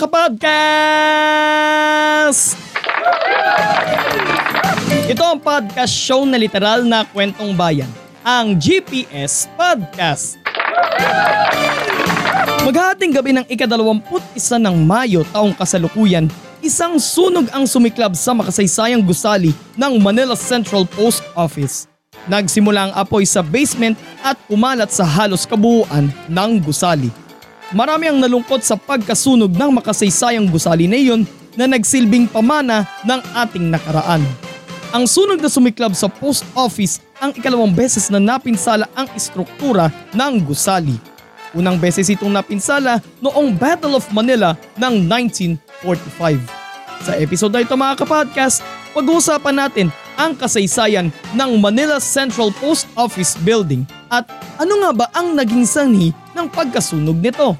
Kapodcast? Ito ang podcast show na literal na kwentong bayan, ang GPS Podcast. Maghahating gabi ng ikadalawamput isa ng Mayo taong kasalukuyan, isang sunog ang sumiklab sa makasaysayang gusali ng Manila Central Post Office. Nagsimula ang apoy sa basement at kumalat sa halos kabuuan ng gusali. Marami ang nalungkot sa pagkasunog ng makasaysayang gusali na iyon na nagsilbing pamana ng ating nakaraan. Ang sunog na sumiklab sa post office ang ikalawang beses na napinsala ang istruktura ng gusali. Unang beses itong napinsala noong Battle of Manila ng 1945. Sa episode na ito mga kapodcast, pag-uusapan natin ang kasaysayan ng Manila Central Post Office Building at ano nga ba ang naging sanhi ng pagkasunog nito.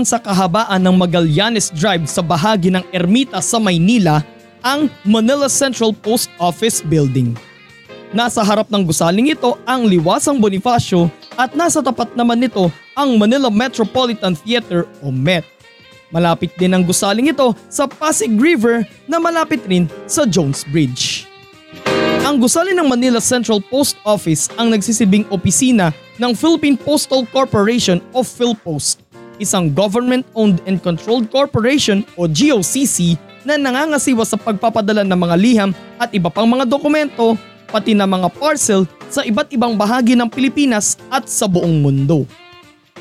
Matatagpuan sa kahabaan ng Magallanes Drive sa bahagi ng Ermita sa Maynila ang Manila Central Post Office Building. Nasa harap ng gusaling ito ang Liwasang Bonifacio at nasa tapat naman nito ang Manila Metropolitan Theater o MET. Malapit din ang gusaling ito sa Pasig River na malapit rin sa Jones Bridge. Ang gusali ng Manila Central Post Office ang nagsisilbing opisina ng Philippine Postal Corporation o PhilPost, isang government-owned and controlled corporation o GOCC na nangangasiwa sa pagpapadala ng mga liham at iba pang mga dokumento pati na mga parcel sa iba't ibang bahagi ng Pilipinas at sa buong mundo.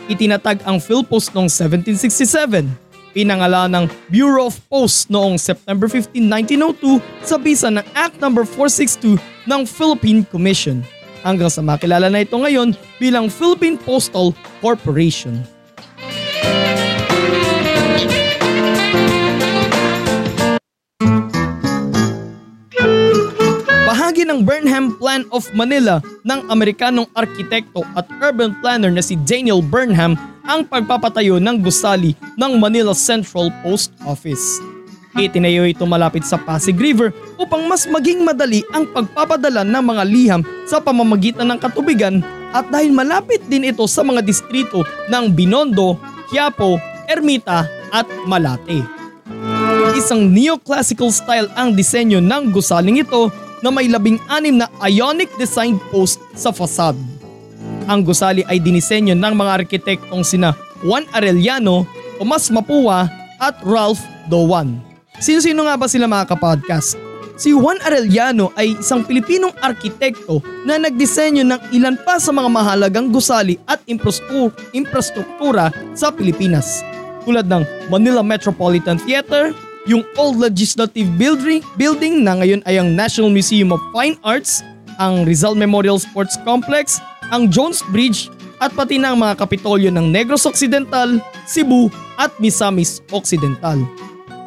Itinatag ang PhilPost noong 1767 pinangalan ng Bureau of Posts noong September 15, 1902 sa bisa ng Act No. 462 ng Philippine Commission hanggang sa makilala na ito ngayon bilang Philippine Postal Corporation. Ng Burnham Plan of Manila ng Amerikanong arkitekto at urban planner na si Daniel Burnham ang pagpapatayo ng gusali ng Manila Central Post Office. Itinayo ito malapit sa Pasig River upang mas maging madali ang pagpapadala ng mga liham sa pamamagitan ng katubigan at dahil malapit din ito sa mga distrito ng Binondo, Quiapo, Ermita at Malate. Isang neoclassical style ang disenyo ng gusaling ito na may labing anim na ionic design post sa facade. Ang gusali ay dinisenyo ng mga arkitektong sina Juan Arellano, Tomas Mapua at Ralph Dowan. Sino-sino nga ba sila mga kapodcast? Si Juan Arellano ay isang Pilipinong arkitekto na nagdisenyo ng ilan pa sa mga mahalagang gusali at infrastruktura sa Pilipinas. Tulad ng Manila Metropolitan Theater, yung Old Legislative Building, building na ngayon ay ang National Museum of Fine Arts, ang Rizal Memorial Sports Complex, ang Jones Bridge at pati na ang mga kapitolyo ng Negros Occidental, Cebu at Misamis Occidental.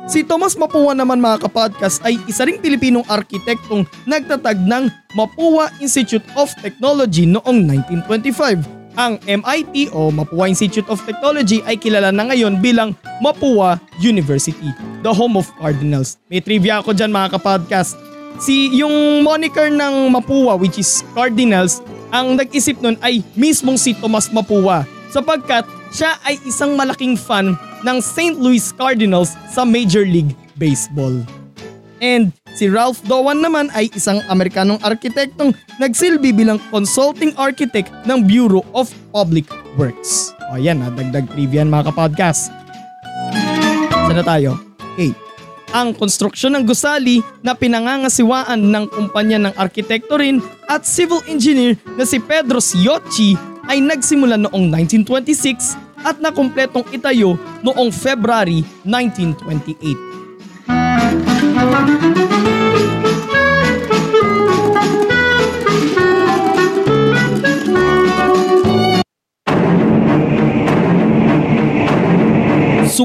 Si Thomas Mapua naman mga kapodcast ay isa ring Pilipinong arkitektong nagtatag ng Mapua Institute of Technology noong 1925. Ang MIT o Mapua Institute of Technology ay kilala na ngayon bilang Mapua University, the home of cardinals. May trivia ako dyan mga kapodcast. Si yung moniker ng Mapua which is cardinals, ang nag-isip nun ay mismong si Tomas Mapua sapagkat siya ay isang malaking fan ng St. Louis Cardinals sa Major League Baseball. And Si Ralph Dowan naman ay isang Amerikanong arkitektong nagsilbi bilang consulting architect ng Bureau of Public Works. O yan ha, dagdag trivia mga kapodcast. Saan na tayo? Okay. Ang konstruksyon ng gusali na pinangangasiwaan ng kumpanya ng arkitekto rin at civil engineer na si Pedro Siocchi ay nagsimula noong 1926 at nakumpletong itayo noong February 1928.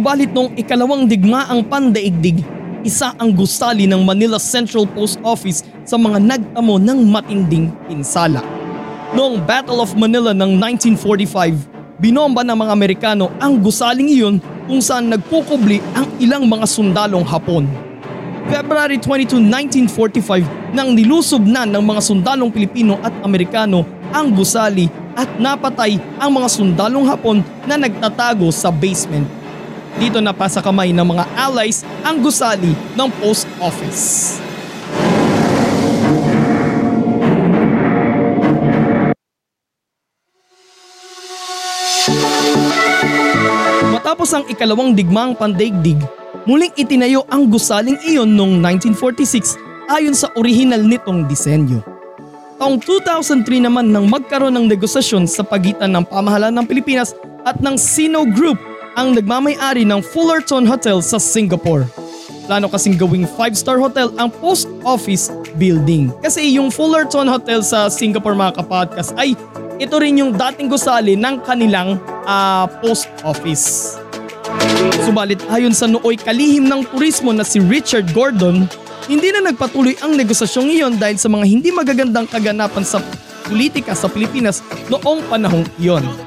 Subalit noong ikalawang digmaang pandaigdig, isa ang gusali ng Manila Central Post Office sa mga nagtamo ng matinding pinsala. Noong Battle of Manila ng 1945, binomba ng mga Amerikano ang gusaling iyon kung saan nagkukubli ang ilang mga sundalong Hapon. February 22, 1945 nang nilusob na ng mga sundalong Pilipino at Amerikano ang gusali at napatay ang mga sundalong Hapon na nagtatago sa basement dito na pa sa kamay ng mga allies ang gusali ng post office. Matapos ang ikalawang digmaang pandaigdig, muling itinayo ang gusaling iyon noong 1946 ayon sa orihinal nitong disenyo. Taong 2003 naman nang magkaroon ng negosasyon sa pagitan ng pamahalaan ng Pilipinas at ng Sino Group ang nagmamayari ng Fullerton Hotel sa Singapore. Plano kasing gawing 5-star hotel ang post office building. Kasi yung Fullerton Hotel sa Singapore mga kapodcast ay ito rin yung dating gusali ng kanilang uh, post office. Subalit ayon sa nooy kalihim ng turismo na si Richard Gordon, hindi na nagpatuloy ang negosasyong iyon dahil sa mga hindi magagandang kaganapan sa politika sa Pilipinas noong panahong iyon.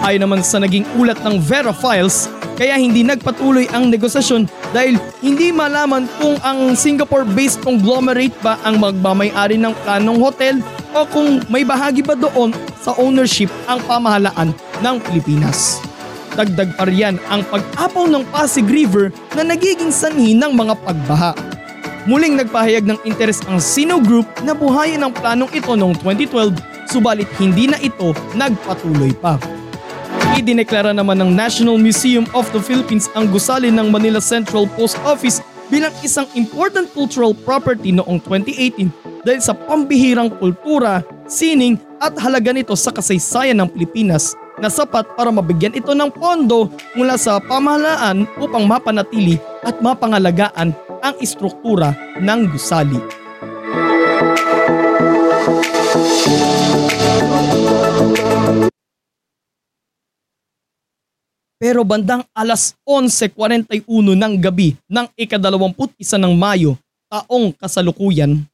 Ayon naman sa naging ulat ng Vera Files, kaya hindi nagpatuloy ang negosasyon dahil hindi malaman kung ang Singapore-based conglomerate ba ang magmamayari ng planong hotel o kung may bahagi ba doon sa ownership ang pamahalaan ng Pilipinas. Dagdag pa riyan ang pag-apaw ng Pasig River na nagiging sanhi ng mga pagbaha. Muling nagpahayag ng interes ang Sino Group na buhayin ang planong ito noong 2012 subalit hindi na ito nagpatuloy pa. Idineklara naman ng National Museum of the Philippines ang gusali ng Manila Central Post Office bilang isang important cultural property noong 2018 dahil sa pambihirang kultura, sining at halaga nito sa kasaysayan ng Pilipinas na sapat para mabigyan ito ng pondo mula sa pamahalaan upang mapanatili at mapangalagaan ang istruktura ng gusali. Pero bandang alas 11.41 ng gabi ng ikadalawamput isa ng Mayo, taong kasalukuyan,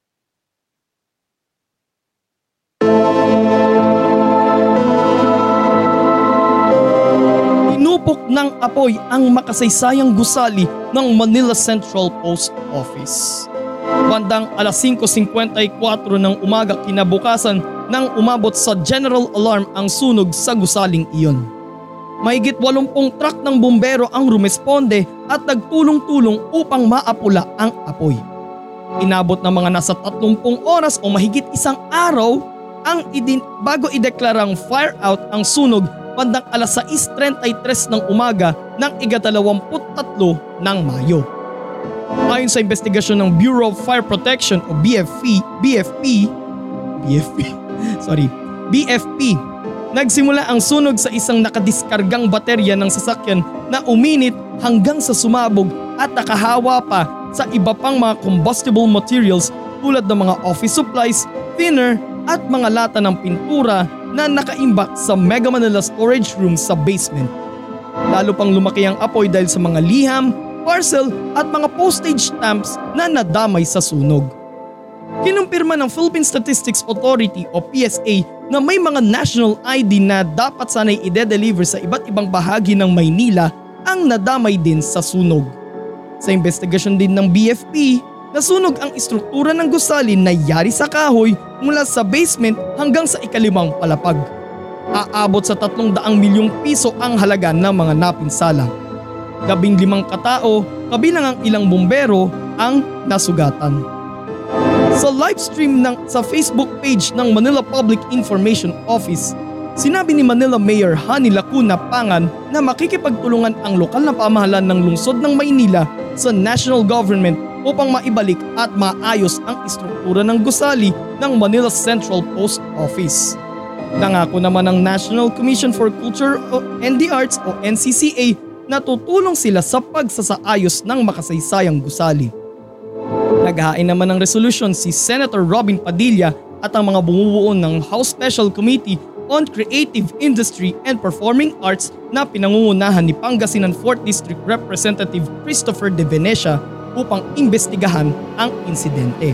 Inupok ng apoy ang makasaysayang gusali ng Manila Central Post Office. Bandang alas 5.54 ng umaga kinabukasan nang umabot sa general alarm ang sunog sa gusaling iyon. Mahigit 80 truck ng bumbero ang rumesponde at nagtulong-tulong upang maapula ang apoy. Inabot ng mga nasa 30 oras o mahigit isang araw ang idin bago ideklarang fire out ang sunog bandang alas 6.33 ng umaga ng igadalawamput-tatlo ng Mayo. Ayon sa investigasyon ng Bureau of Fire Protection o BFP, BFP, BFP, sorry, BFP, Nagsimula ang sunog sa isang nakadiskargang baterya ng sasakyan na uminit hanggang sa sumabog at nakahawa pa sa iba pang mga combustible materials tulad ng mga office supplies, thinner at mga lata ng pintura na nakaimbak sa Mega Manila storage room sa basement. Lalo pang lumaki ang apoy dahil sa mga liham, parcel at mga postage stamps na nadamay sa sunog. Kinumpirma ng Philippine Statistics Authority o PSA na may mga national ID na dapat sanay ide-deliver sa iba't ibang bahagi ng Maynila ang nadamay din sa sunog. Sa investigasyon din ng BFP, nasunog ang istruktura ng gusali na yari sa kahoy mula sa basement hanggang sa ikalimang palapag. Aabot sa 300 milyong piso ang halaga ng mga napinsala. Gabing limang katao, kabilang ang ilang bumbero, ang nasugatan. Sa live stream ng, sa Facebook page ng Manila Public Information Office, sinabi ni Manila Mayor Hani Lacuna Pangan na makikipagtulungan ang lokal na pamahalaan ng lungsod ng Maynila sa national government upang maibalik at maayos ang istruktura ng gusali ng Manila Central Post Office. Nangako naman ng National Commission for Culture and the Arts o NCCA na tutulong sila sa pagsasaayos ng makasaysayang gusali. Naghain naman ng resolution si Senator Robin Padilla at ang mga bumubuo ng House Special Committee on Creative Industry and Performing Arts na pinangungunahan ni Pangasinan 4th District Representative Christopher De Venecia upang imbestigahan ang insidente.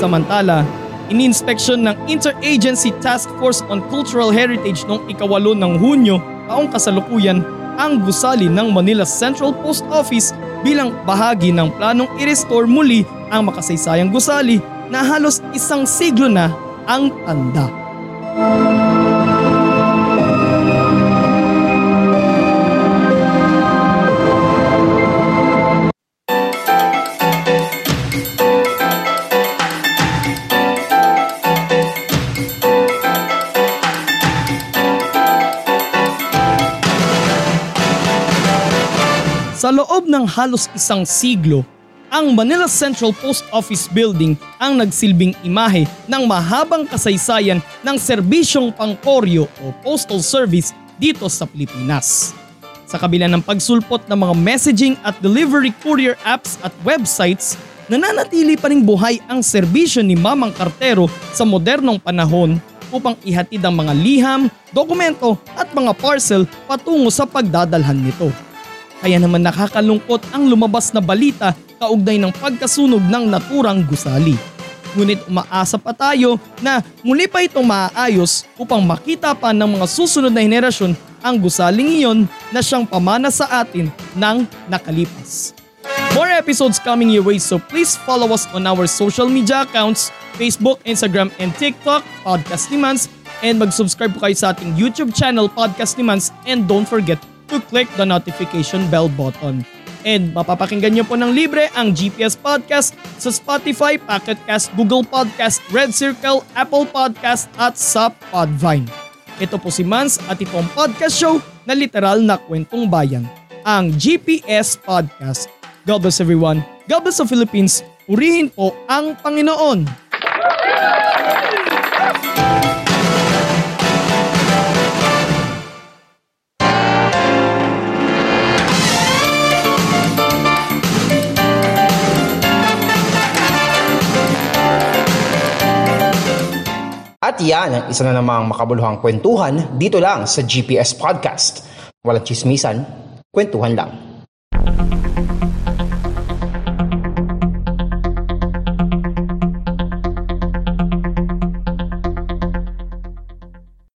Samantala, ininspeksyon ng Interagency Task Force on Cultural Heritage noong ikawalo ng Hunyo taong kasalukuyan ang gusali ng Manila Central Post Office bilang bahagi ng planong i-restore muli ang makasaysayang gusali na halos isang siglo na ang tanda. Sa loob ng halos isang siglo, ang Manila Central Post Office Building ang nagsilbing imahe ng mahabang kasaysayan ng serbisyong pangkoryo o postal service dito sa Pilipinas. Sa kabila ng pagsulpot ng mga messaging at delivery courier apps at websites, nananatili pa ring buhay ang serbisyo ni Mamang Kartero sa modernong panahon upang ihatid ang mga liham, dokumento at mga parcel patungo sa pagdadalhan nito. Kaya naman nakakalungkot ang lumabas na balita kaugnay ng pagkasunog ng naturang gusali. Ngunit umaasa pa tayo na muli pa itong maaayos upang makita pa ng mga susunod na henerasyon ang gusaling iyon na siyang pamana sa atin ng nakalipas. More episodes coming your way so please follow us on our social media accounts, Facebook, Instagram, and TikTok, Podcast ni Mans, and mag-subscribe po kayo sa ating YouTube channel, Podcast ni Mans, and don't forget to click the notification bell button. And mapapakinggan nyo po ng libre ang GPS Podcast sa Spotify, Pocket Cast, Google Podcast, Red Circle, Apple Podcast at sa Podvine. Ito po si Mans at ito ang podcast show na literal na kwentong bayan, ang GPS Podcast. God bless everyone. God bless the Philippines. Purihin po ang Panginoon. At yan ang isa na namang makabuluhang kwentuhan dito lang sa GPS Podcast. Walang chismisan, kwentuhan lang.